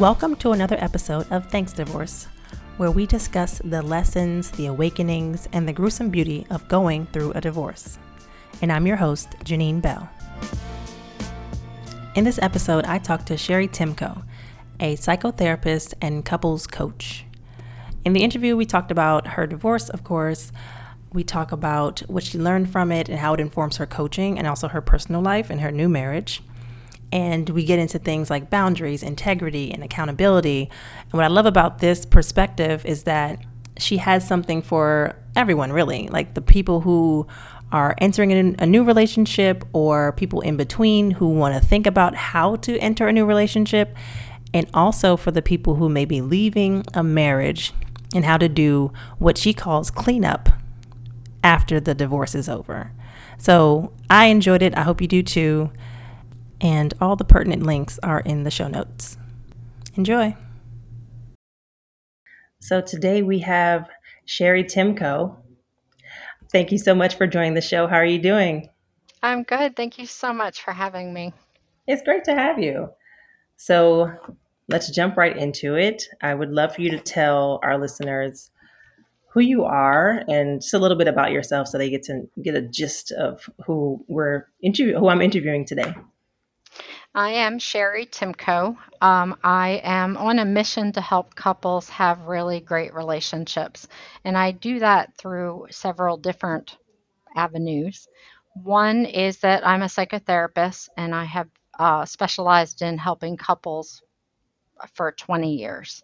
Welcome to another episode of Thanks Divorce, where we discuss the lessons, the awakenings, and the gruesome beauty of going through a divorce. And I'm your host, Janine Bell. In this episode, I talked to Cheri Timko, a psychotherapist and couples coach. In the interview, we talked about her divorce, of course. We talk about what she learned from it and how it informs her coaching and also her personal life and her new marriage. And we get into things like boundaries, integrity, and accountability. And what I love about this perspective is that she has something for everyone, really. Like the people who are entering in a new relationship or people in between who want to think about how to enter a new relationship. And also for the people who may be leaving a marriage and how to do what she calls cleanup after the divorce is over. So I enjoyed it. I hope you do too and all the pertinent links are in the show notes. Enjoy. So today we have Cheri Timko. Thank you so much for joining the show. How are you doing? I'm good. Thank you so much for having me. It's great to have you. So let's jump right into it. I would love for you to tell our listeners who you are and just a little bit about yourself so they get to get a gist of who we're interview who I'm interviewing today. I am Cheri Timko. Um, I am on a mission to help couples have really great relationships, and I do that through several different avenues. One is that I'm a psychotherapist, and I have uh, specialized in helping couples for 20 years.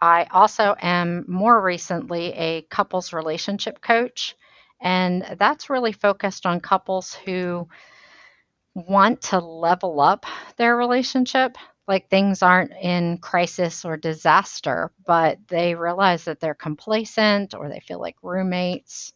I also am more recently a couples relationship coach, and that's really focused on couples who want to level up their relationship, like things aren't in crisis or disaster, but they realize that they're complacent or they feel like roommates.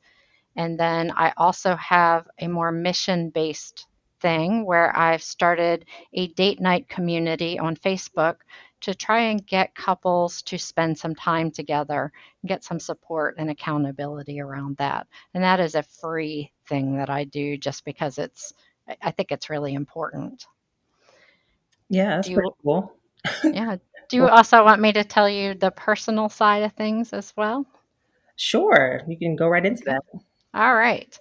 And then I also have a more mission based thing where I've started a date night community on Facebook to try and get couples to spend some time together and get some support and accountability around that. And that is a free thing that I do just because it's I think it's really important. Yeah, that's you, cool. yeah. Do you also want me to tell you the personal side of things as well? Sure. You can go right into that. All right.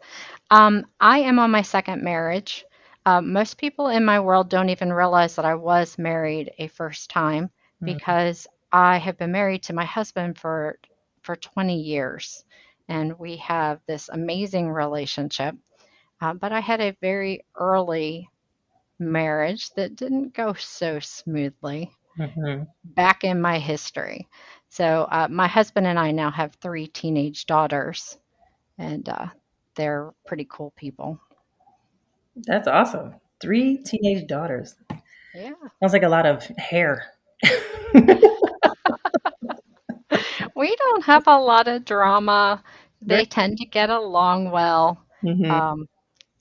Um, I am on my second marriage. Uh, most people in my world don't even realize that I was married a first time mm-hmm. because I have been married to my husband for for 20 years, and we have this amazing relationship. Uh, but I had a very early marriage that didn't go so smoothly mm-hmm. back in my history. So, uh, my husband and I now have three teenage daughters, and uh, they're pretty cool people. That's awesome. Three teenage daughters. Yeah. Sounds like a lot of hair. we don't have a lot of drama. They tend to get along well. Mm-hmm. Um,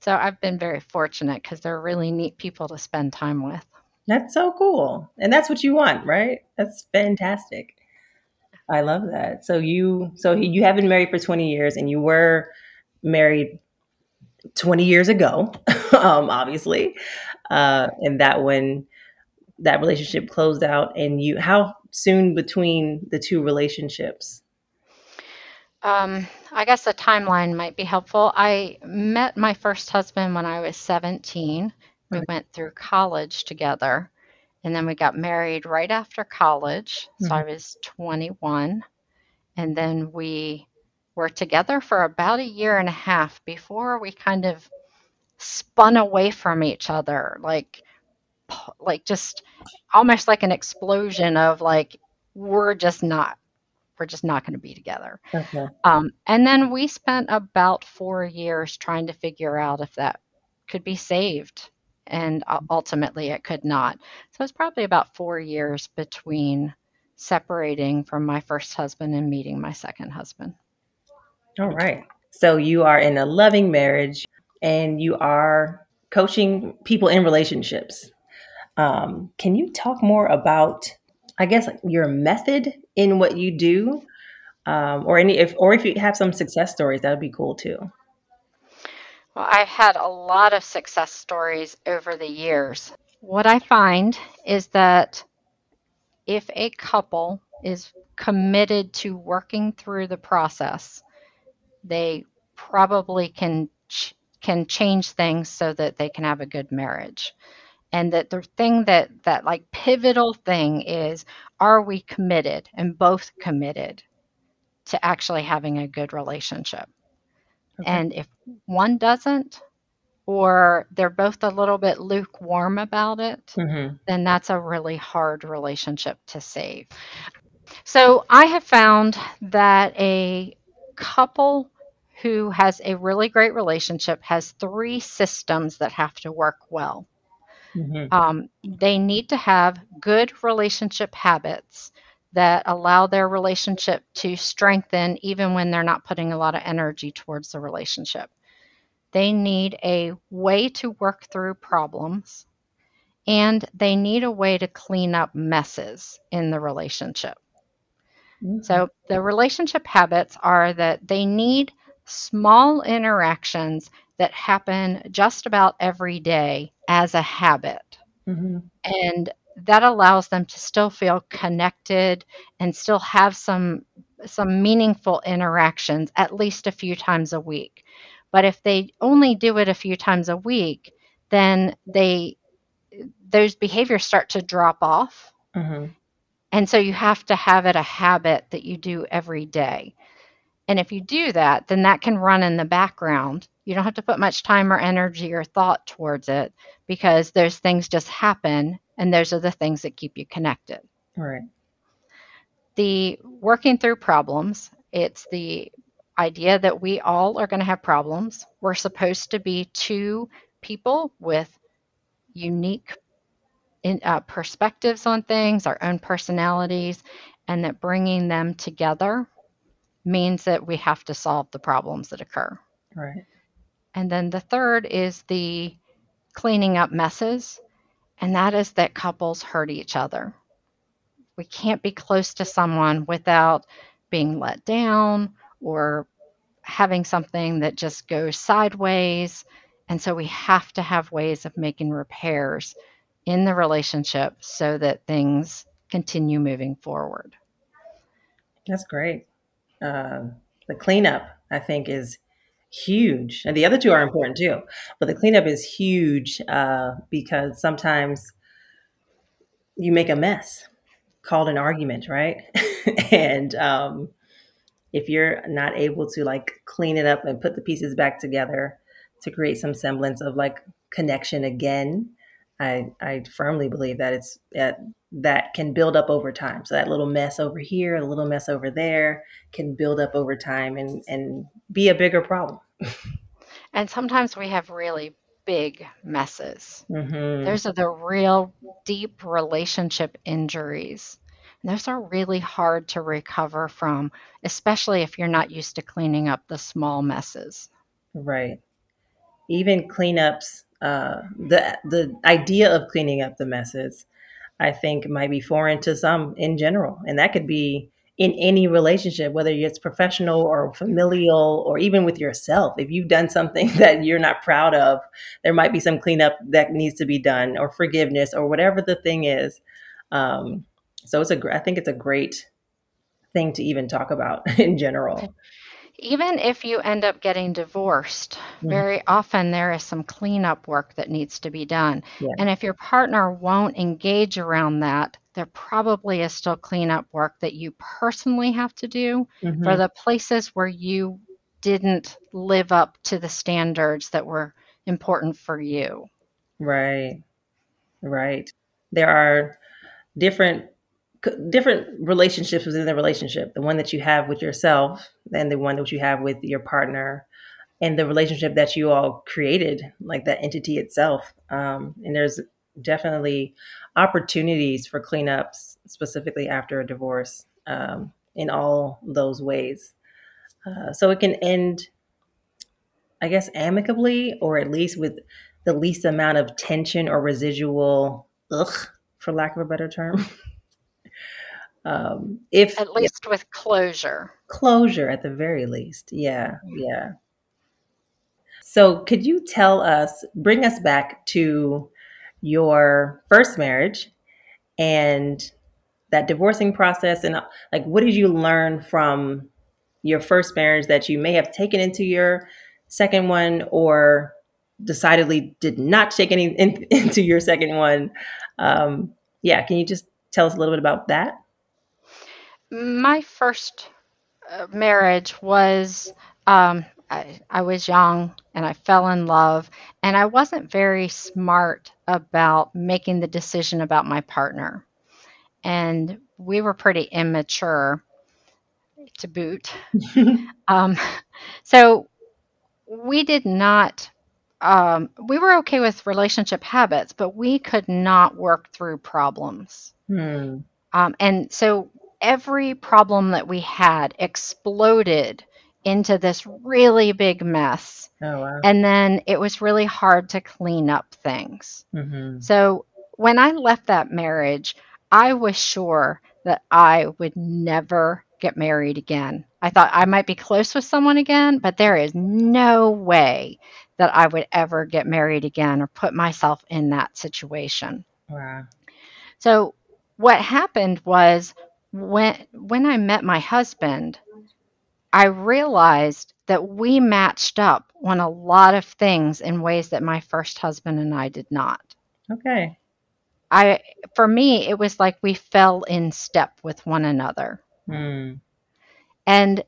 so I've been very fortunate because they're really neat people to spend time with. That's so cool. And that's what you want, right? That's fantastic. I love that. So you so you have been married for 20 years and you were married 20 years ago, um, obviously. Uh, and that when that relationship closed out and you how soon between the two relationships? Um, I guess a timeline might be helpful. I met my first husband when I was 17. We went through college together, and then we got married right after college. So I mm-hmm. was 21. And then we were together for about a year and a half before we kind of spun away from each other, like, like just almost like an explosion of like, we're just not we're just not going to be together. Okay. Um, and then we spent about four years trying to figure out if that could be saved. And ultimately, it could not. So it's probably about four years between separating from my first husband and meeting my second husband. All right. So you are in a loving marriage and you are coaching people in relationships. Um, can you talk more about I guess your method in what you do, um, or any if or if you have some success stories, that would be cool too. Well, I've had a lot of success stories over the years. What I find is that if a couple is committed to working through the process, they probably can ch- can change things so that they can have a good marriage. And that the thing that that like pivotal thing is are we committed and both committed to actually having a good relationship? Okay. And if one doesn't, or they're both a little bit lukewarm about it, mm-hmm. then that's a really hard relationship to save. So I have found that a couple who has a really great relationship has three systems that have to work well. Mm-hmm. Um, they need to have good relationship habits that allow their relationship to strengthen even when they're not putting a lot of energy towards the relationship. They need a way to work through problems and they need a way to clean up messes in the relationship. Mm-hmm. So, the relationship habits are that they need small interactions that happen just about every day as a habit. Mm-hmm. And that allows them to still feel connected and still have some some meaningful interactions at least a few times a week. But if they only do it a few times a week, then they those behaviors start to drop off. Mm-hmm. And so you have to have it a habit that you do every day. And if you do that, then that can run in the background. You don't have to put much time or energy or thought towards it because those things just happen and those are the things that keep you connected. Right. The working through problems, it's the idea that we all are going to have problems. We're supposed to be two people with unique in, uh, perspectives on things, our own personalities, and that bringing them together means that we have to solve the problems that occur. Right. And then the third is the cleaning up messes, and that is that couples hurt each other. We can't be close to someone without being let down or having something that just goes sideways. And so we have to have ways of making repairs in the relationship so that things continue moving forward. That's great. Uh, the cleanup, I think, is huge. And the other two are important too. But the cleanup is huge uh, because sometimes you make a mess called an argument, right? and um, if you're not able to like clean it up and put the pieces back together to create some semblance of like connection again, I, I firmly believe that it's that that can build up over time. So that little mess over here, a little mess over there can build up over time and, and be a bigger problem. And sometimes we have really big messes. Mm-hmm. Those are the real deep relationship injuries. And those are really hard to recover from, especially if you're not used to cleaning up the small messes. Right. Even cleanups uh, the the idea of cleaning up the messes, I think, might be foreign to some in general, and that could be in any relationship, whether it's professional or familial, or even with yourself. If you've done something that you're not proud of, there might be some cleanup that needs to be done, or forgiveness, or whatever the thing is. Um, so it's a, I think it's a great thing to even talk about in general even if you end up getting divorced, mm-hmm. very often there is some cleanup work that needs to be done. Yeah. And if your partner won't engage around that, there probably is still cleanup work that you personally have to do mm-hmm. for the places where you didn't live up to the standards that were important for you. Right. Right. There are different different relationships within the relationship the one that you have with yourself and the one that you have with your partner and the relationship that you all created like that entity itself um, and there's definitely opportunities for cleanups specifically after a divorce um, in all those ways uh, so it can end i guess amicably or at least with the least amount of tension or residual ugh for lack of a better term Um, if at least yeah, with closure, closure at the very least. Yeah, yeah. So, could you tell us, bring us back to your first marriage and that divorcing process and like what did you learn from your first marriage that you may have taken into your second one or decidedly did not take any in, into your second one? Um, yeah can you just tell us a little bit about that? My first uh, marriage was um, I, I was young and I fell in love, and I wasn't very smart about making the decision about my partner. And we were pretty immature to boot. um, so we did not, um, we were okay with relationship habits, but we could not work through problems. Hmm. Um, and so every problem that we had exploded into this really big mess. Oh, wow. And then it was really hard to clean up things. Mm-hmm. So when I left that marriage, I was sure that I would never get married again. I thought I might be close with someone again, but there is no way that I would ever get married again or put myself in that situation. Wow. So what happened was when when I met my husband, I realized that we matched up on a lot of things in ways that my first husband and I did not. Okay. I for me it was like we fell in step with one another. Mm. And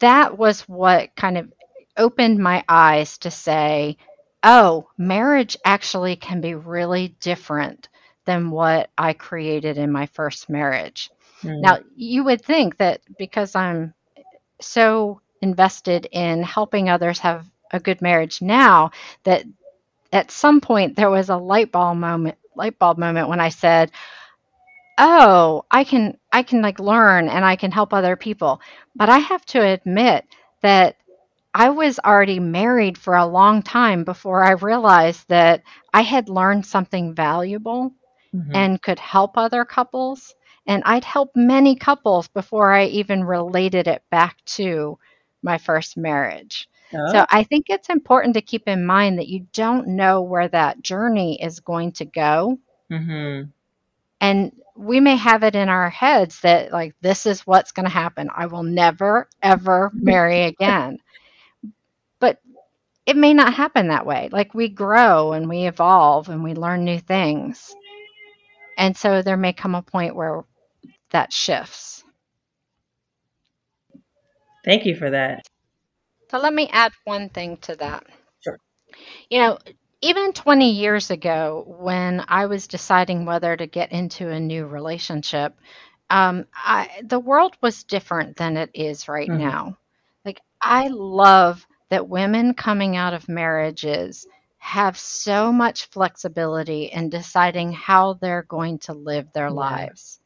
that was what kind of opened my eyes to say, oh, marriage actually can be really different than what I created in my first marriage. Mm. Now, you would think that because I'm so invested in helping others have a good marriage now that at some point there was a light bulb moment light bulb moment when I said, "Oh, I can I can like learn and I can help other people." But I have to admit that I was already married for a long time before I realized that I had learned something valuable mm-hmm. and could help other couples. And I'd helped many couples before I even related it back to my first marriage. Oh. So I think it's important to keep in mind that you don't know where that journey is going to go. Mm-hmm. And we may have it in our heads that, like, this is what's going to happen. I will never, ever marry again. but it may not happen that way. Like, we grow and we evolve and we learn new things. And so there may come a point where that shifts. Thank you for that. So let me add one thing to that. Sure. You know, even 20 years ago, when I was deciding whether to get into a new relationship, um, I, the world was different than it is right mm-hmm. now. Like, I love that women coming out of marriages have so much flexibility in deciding how they're going to live their yeah. lives.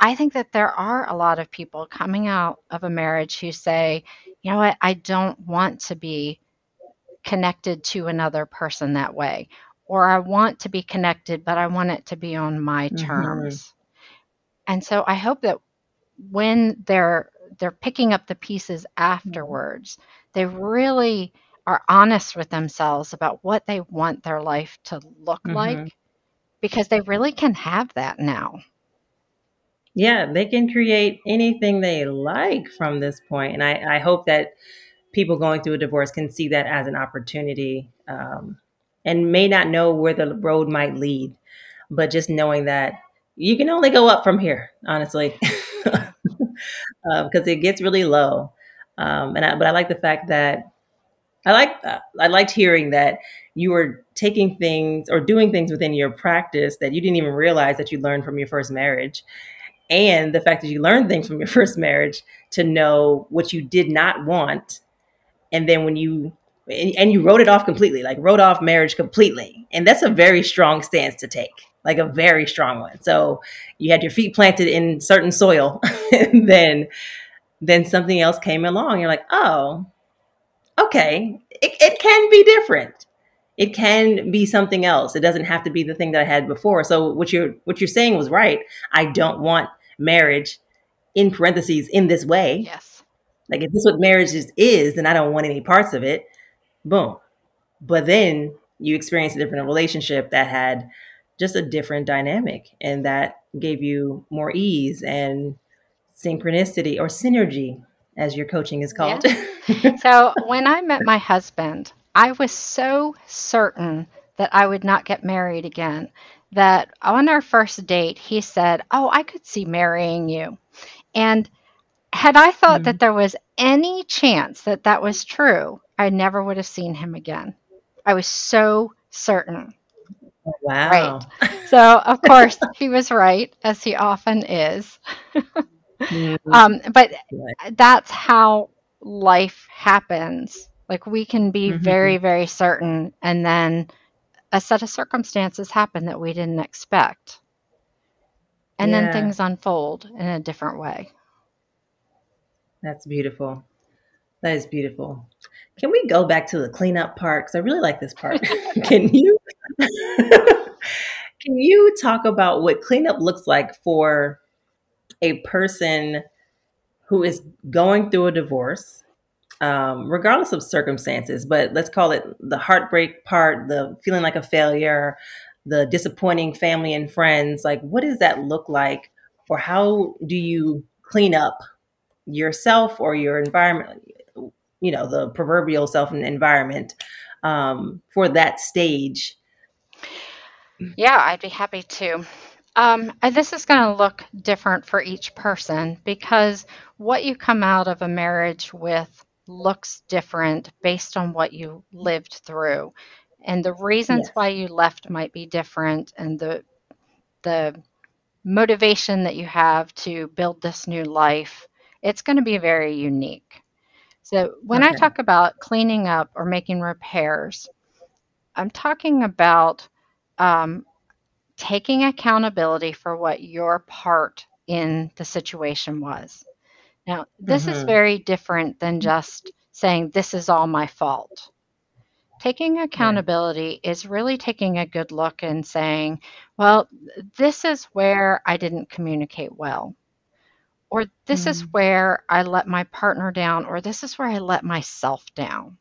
I think that there are a lot of people coming out of a marriage who say, you know what, I don't want to be connected to another person that way. Or I want to be connected, but I want it to be on my mm-hmm. terms. Mm-hmm. And so I hope that when they're they're picking up the pieces afterwards, they really are honest with themselves about what they want their life to look mm-hmm. like because they really can have that now. Yeah, they can create anything they like from this point. And I, I hope that people going through a divorce can see that as an opportunity um, and may not know where the road might lead, but just knowing that you can only go up from here, honestly, because uh, it gets really low. Um, and I, but I like the fact that I like uh, I liked hearing that you were taking things or doing things within your practice that you didn't even realize that you learned from your first marriage, and the fact that you learned things from your first marriage to know what you did not want, and then when you and, and you wrote it off completely, like wrote off marriage completely, and that's a very strong stance to take, like a very strong one. So you had your feet planted in certain soil, and then then something else came along. You're like, oh okay, it, it can be different. It can be something else. It doesn't have to be the thing that I had before. So what you're what you're saying was right. I don't want marriage in parentheses in this way. Yes. Like if this is what marriage is, is, then I don't want any parts of it. Boom. But then you experience a different relationship that had just a different dynamic and that gave you more ease and synchronicity or synergy, as your coaching is called? Yeah. so when I met my husband, I was so certain that I would not get married again that on our first date, he said, Oh, I could see marrying you. And had I thought mm. that there was any chance that that was true, I never would have seen him again. I was so certain. Wow. Right. So, of course, he was right, as he often is. mm-hmm. um, but that's how life happens. Like, we can be mm-hmm. very, very certain, and then a set of circumstances happen that we didn't expect. And yeah. then things unfold in a different way. That's beautiful. That is beautiful. Can we go back to the cleanup part? Because I really like this part. can you can you talk about what cleanup looks like for a person who is going through a divorce um, regardless of circumstances, but let's call it the heartbreak part, the feeling like a failure, the disappointing family and friends. Like, what does that look like? Or how do you clean up yourself or your environment, you know, the proverbial self and environment um, for that stage? Yeah, I'd be happy to. Um, this is going to look different for each person because what you come out of a marriage with looks different based on what you lived through. And the reasons yes. why you left might be different and the the motivation that you have to build this new life, it's going to be very unique. So when okay. I talk about cleaning up or making repairs, I'm talking about um, taking accountability for what your part in the situation was. Now, this is mm-hmm. very different than just saying, This is all my fault. Taking Right. accountability is really taking a good look and saying, Well, this is where I didn't communicate well, or this is mm. where I let my partner down, or this is where I let myself down,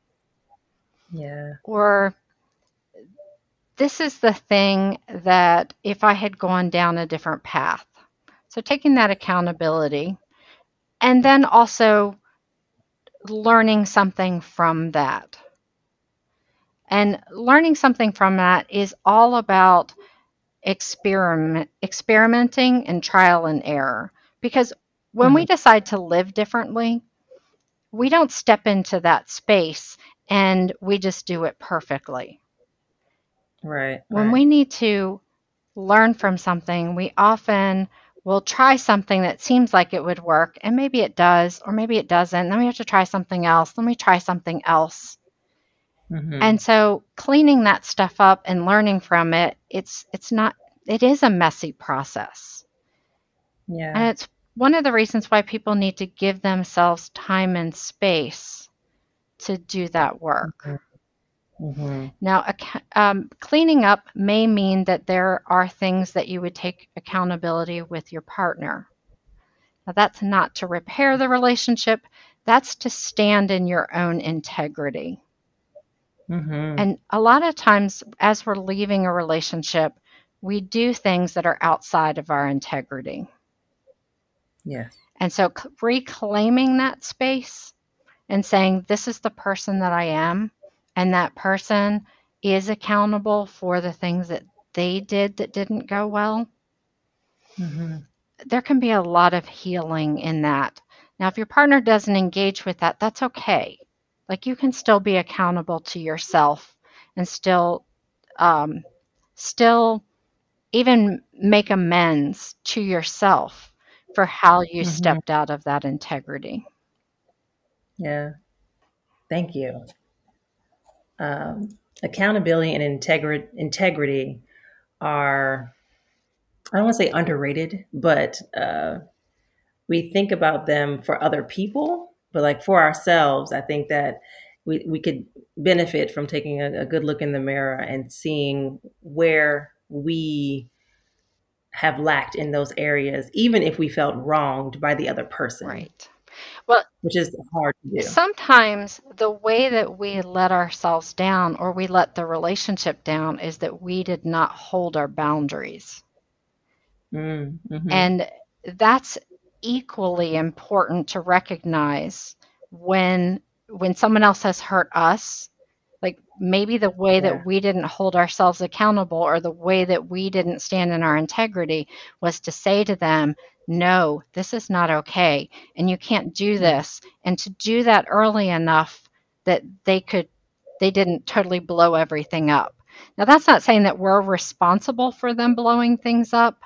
Yeah. or this is the thing that if I had gone down a different path. So taking that accountability and then also learning something from that. And learning something from that is all about experiment, experimenting and trial and error. Because when mm-hmm. we decide to live differently, we don't step into that space and we just do it perfectly. Right. When right. we need to learn from something, we often we'll try something that seems like it would work, and maybe it does, or maybe it doesn't. Then we have to try something else. Then we try something else. Mm-hmm. And so cleaning that stuff up and learning from it, it's it's not it is a messy process. Yeah. And it's one of the reasons why people need to give themselves time and space to do that work. Mm-hmm. Mm-hmm. Now, um, cleaning up may mean that there are things that you would take accountability with your partner. Now, that's not to repair the relationship, that's to stand in your own integrity. Mm-hmm. And a lot of times, as we're leaving a relationship, we do things that are outside of our integrity. Yeah. And so, reclaiming that space and saying, This is the person that I am and that person is accountable for the things that they did that didn't go well, mm-hmm. there can be a lot of healing in that. Now, if your partner doesn't engage with that, that's okay. Like you can still be accountable to yourself and still, um, still even make amends to yourself for how you mm-hmm. stepped out of that integrity. Yeah. Thank you um, accountability and integri- integrity are, I don't want to say underrated, but uh, we think about them for other people, but like for ourselves, I think that we, we could benefit from taking a, a good look in the mirror and seeing where we have lacked in those areas, even if we felt wronged by the other person. Right. Well, which is hard to do. Sometimes the way that we let ourselves down or we let the relationship down is that we did not hold our boundaries. Mm, hmm And that's equally important to recognize when when someone else has hurt us like maybe the way Yeah. that we didn't hold ourselves accountable or the way that we didn't stand in our integrity was to say to them no this is not okay and you can't do this and to do that early enough that they could they didn't totally blow everything up now that's not saying that we're responsible for them blowing things up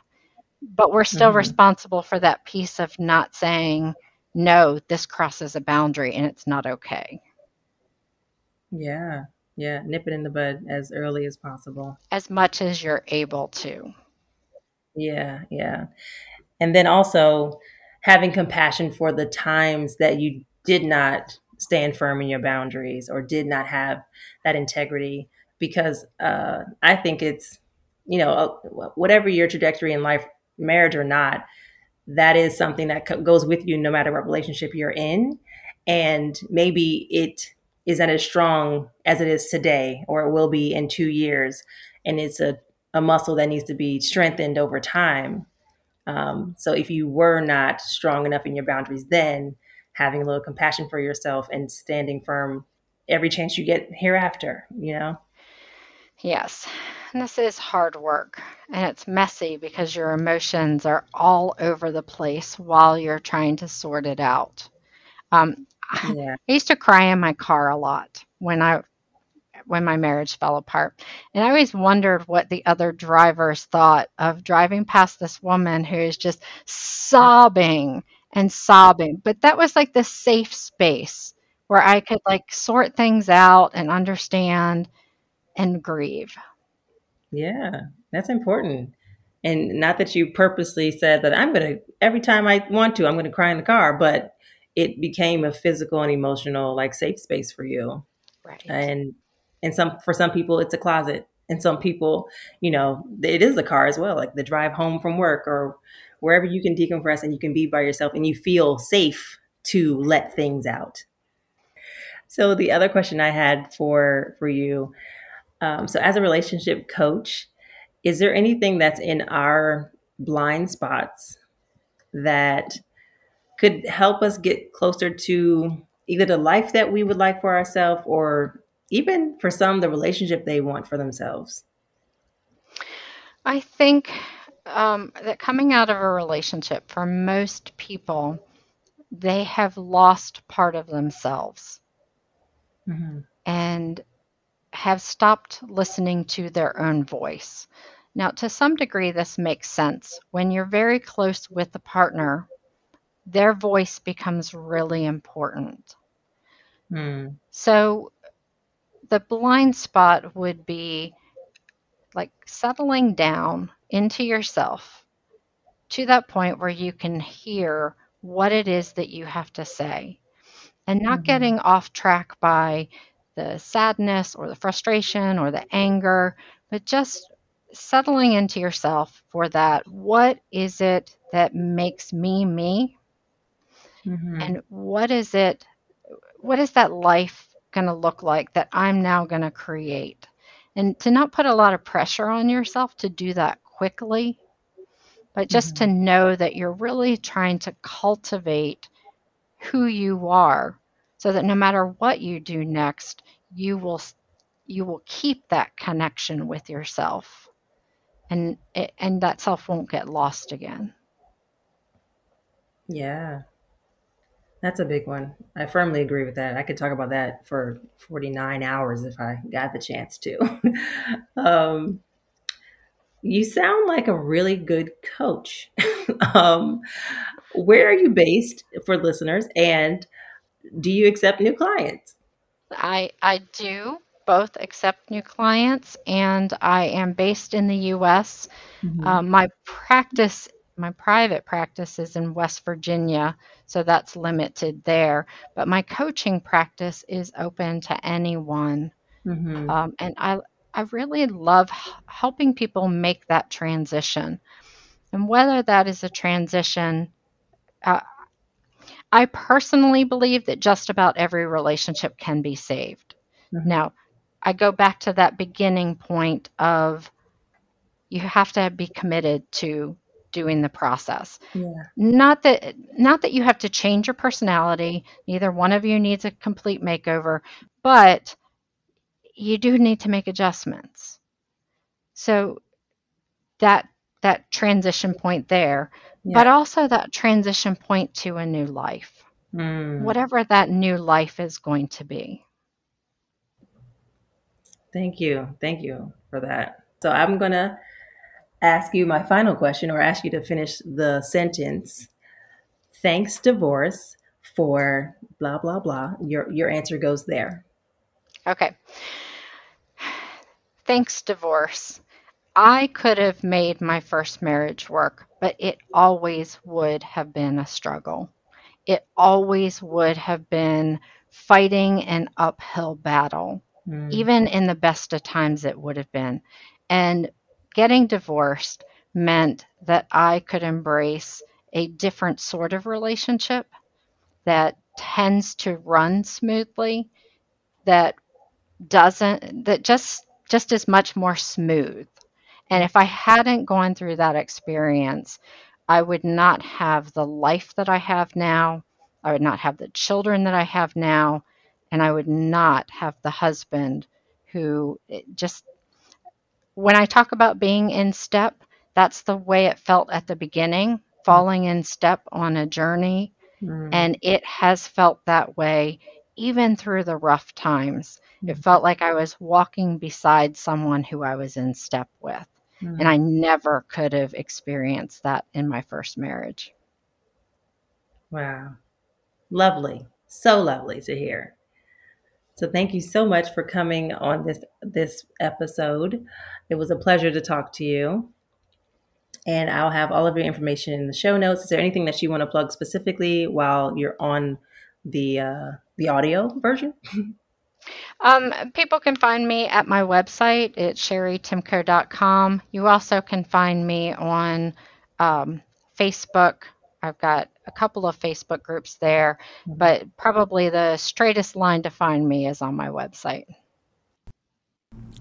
but we're still hmm responsible for that piece of not saying no this crosses a boundary and it's not okay Yeah. Yeah. Nip it in the bud as early as possible. as much as you're able to Yeah. Yeah. And then also having compassion for the times that you did not stand firm in your boundaries or did not have that integrity. Because uh, I think it's, you know, uh, whatever your trajectory in life, marriage or not, that is something that co- goes with you no matter what relationship you're in. And maybe it isn't as strong as it is today, or it will be in two years. And it's a, a muscle that needs to be strengthened over time. Um, so if you were not strong enough in your boundaries then, having a little compassion for yourself and standing firm every chance you get hereafter, you know? yes. And this is hard work and it's messy because your emotions are all over the place while you're trying to sort it out. Um, i used to cry in my car a lot when i when my marriage fell apart. And I always wondered what the other drivers thought of driving past this woman who is just sobbing and sobbing. But that was like the safe space where I could like sort things out and understand and grieve. Yeah. That's important. And not that you purposely said that I'm going to, every time I want to, I'm going to cry in the car, but it became a physical and emotional, like, safe space for you. Right. And, and some, for some people, it's a closet. And some people, you know, it is a car as well, like the drive home from work or wherever you can decompress and you can be by yourself and you feel safe to let things out. So the other question I had for for you, um, so as a relationship coach, is there anything that's in our blind spots that could help us get closer to either the life that we would like for ourselves or even for some the relationship they want for themselves? I think um, that coming out of a relationship, for most people, they have lost part of themselves hmm and have stopped listening to their own voice. Now, to some degree, this makes sense. When you're very close with a partner, their voice becomes really important. Mm, So, the blind spot would be like settling down into yourself to that point where you can hear what it is that you have to say and not hmm getting off track by the sadness or the frustration or the anger, but just settling into yourself for that. What is it that makes me me? hmm And what is it, what is that life going to look like that I'm now going to create? And to not put a lot of pressure on yourself to do that quickly, but just to hmm know that you're really trying to cultivate who you are so that no matter what you do next, you will you will keep that connection with yourself and and that self won't get lost again. Yeah, that's a big one. I firmly agree with that. I could talk about that for 49 hours if I got the chance to. um, you sound like a really good coach. um, where are you based for listeners, and do you accept new clients? I I do both accept new clients and I am based in the US. hmm Um, my practice my private practice is in West Virginia, so that's limited there. But my coaching practice is open to anyone hmm Um, and I, I really love helping people make that transition. And whether that is a transition, uh, I personally believe that just about every relationship can be saved. hmm Now, I go back to that beginning point of you have to be committed to doing the process. Yeah. Not that not that you have to change your personality, neither one of you needs a complete makeover, but you do need to make adjustments. So that that transition point there, Yeah. but also that transition point to a new life. Mm. Whatever that new life is going to be. Thank you. Thank you for that. So I'm going to ask you my final question or ask you to finish the sentence. Thanks divorce for blah blah blah. Your your answer goes there. Okay. Thanks, divorce. I could have made my first marriage work, but it always would have been a struggle. It always would have been fighting an uphill battle. Mm. Even in the best of times, it would have been. And getting divorced meant that I could embrace a different sort of relationship that tends to run smoothly, that doesn't, that just just is much more smooth. And if I hadn't gone through that experience, I would not have the life that I have now. I would not have the children that I have now. And I would not have the husband who just, when I talk about being in step, that's the way it felt at the beginning, falling in step on a journey. Mm. And it has felt that way even through the rough times. It Mm. felt like I was walking beside someone who I was in step with. Mm. And I never could have experienced that in my first marriage. Wow. Lovely. So lovely to hear. So thank you so much for coming on this this episode. It was a pleasure to talk to you. And I'll have all of your information in the show notes. Is there anything that you want to plug specifically while you're on the uh, the audio version? Um, people can find me at my website. It's cheritimko.com. You also can find me on um, Facebook. I've got a couple of Facebook groups there, mm-hmm. but probably the straightest line to find me is on my website.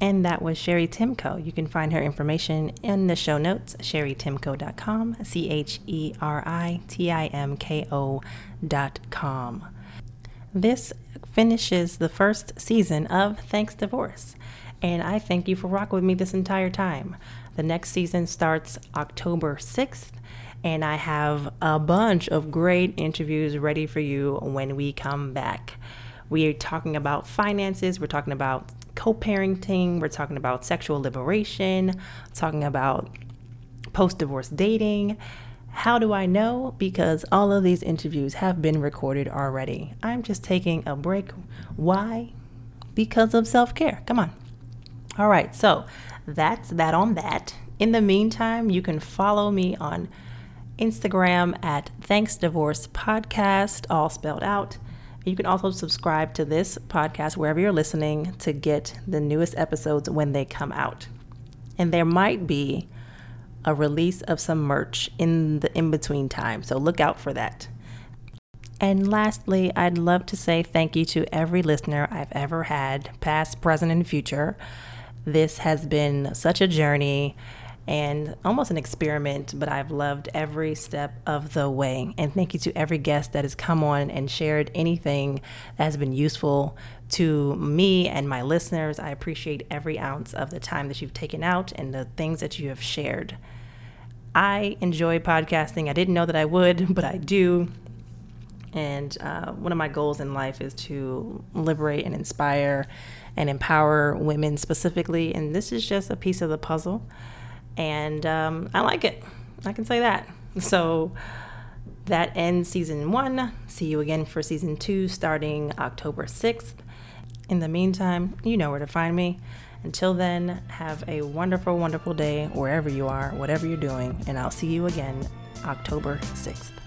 And that was Cheri Timko. You can find her information in the show notes, cheritimko.com, C H E R I T I M K O.com. This finishes the first season of Thanks Divorce. And I thank you for rocking with me this entire time. The next season starts October 6th, and I have a bunch of great interviews ready for you when we come back. We are talking about finances, we're talking about co parenting, we're talking about sexual liberation, talking about post divorce dating. How do I know? Because all of these interviews have been recorded already. I'm just taking a break. Why? Because of self care. Come on. All right, so that's that on that. In the meantime, you can follow me on Instagram at Thanks Divorce Podcast, all spelled out. You can also subscribe to this podcast wherever you're listening to get the newest episodes when they come out. And there might be a release of some merch in the in between time, so look out for that. And lastly, I'd love to say thank you to every listener I've ever had, past, present, and future. This has been such a journey and almost an experiment, but I've loved every step of the way. And thank you to every guest that has come on and shared anything that has been useful to me and my listeners. I appreciate every ounce of the time that you've taken out and the things that you have shared. I enjoy podcasting. I didn't know that I would, but I do. And uh, one of my goals in life is to liberate and inspire and empower women specifically. And this is just a piece of the puzzle. And um, I like it. I can say that. So that ends season one. See you again for season two starting October 6th. In the meantime, you know where to find me. Until then, have a wonderful, wonderful day wherever you are, whatever you're doing, and I'll see you again October 6th.